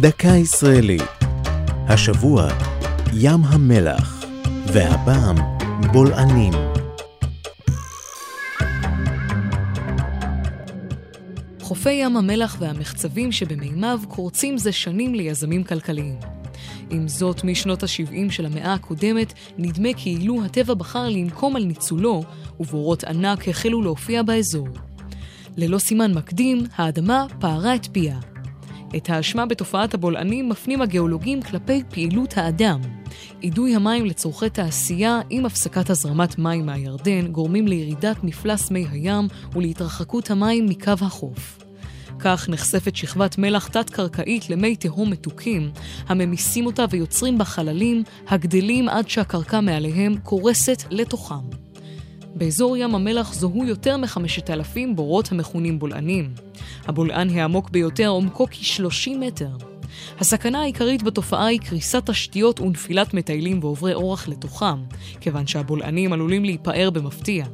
דקה ישראלית. השבוע, ים המלח, והפעם, בולענים. חופי ים המלח והמחצבים שבמימיו קורצים זה שנים ליזמים כלכליים. עם זאת, משנות ה-70 של המאה הקודמת, נדמה כאילו הטבע בחר לנקום על ניצולו, ובורות ענק החלו להופיע באזור. ללא סימן מקדים, האדמה פערה את פיה. את האשמה בתופעת הבולענים מפנים הגיאולוגים כלפי פעילות האדם. אידוי המים לצורכי תעשייה עם הפסקת הזרמת מים מהירדן גורמים לירידת מפלס מי הים ולהתרחקות המים מקו החוף. כך נחשפת שכבת מלח תת-קרקעית למי תהום מתוקים, הממיסים אותה ויוצרים בה חללים, הגדלים עד שהקרקע מעליהם קורסת לתוכם. באזור ים המלח זוהו יותר מחמשת אלפים בורות המכונים בולענים. הבולען העמוק ביותר עומקו כ-30 מטר. הסכנה העיקרית בתופעה היא קריסת תשתיות ונפילת מטיילים ועוברי אורח לתוכם, כיוון שהבולענים עלולים להיפער במפתיע.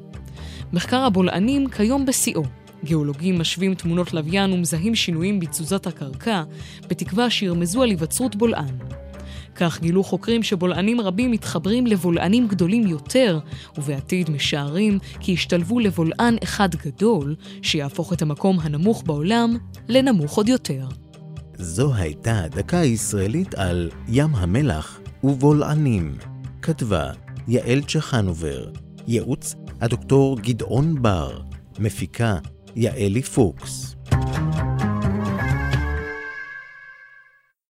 מחקר הבולענים כיום בשיאו. גיאולוגים משווים תמונות לוויין ומזהים שינויים בתזוזת הקרקע, בתקווה שירמזו על היווצרות בולען. כך גילו חוקרים שבולענים רבים מתחברים לבולענים גדולים יותר, ובעתיד משערים כי ישתלבו לבולען אחד גדול, שיהפוך את המקום הנמוך בעולם לנמוך עוד יותר. זו הייתה דקה ישראלית על ים המלח ובולענים. כתבה יעל צ'חנובר, ייעוץ הדוקטור גדעון בר, מפיקה יעלי פוקס.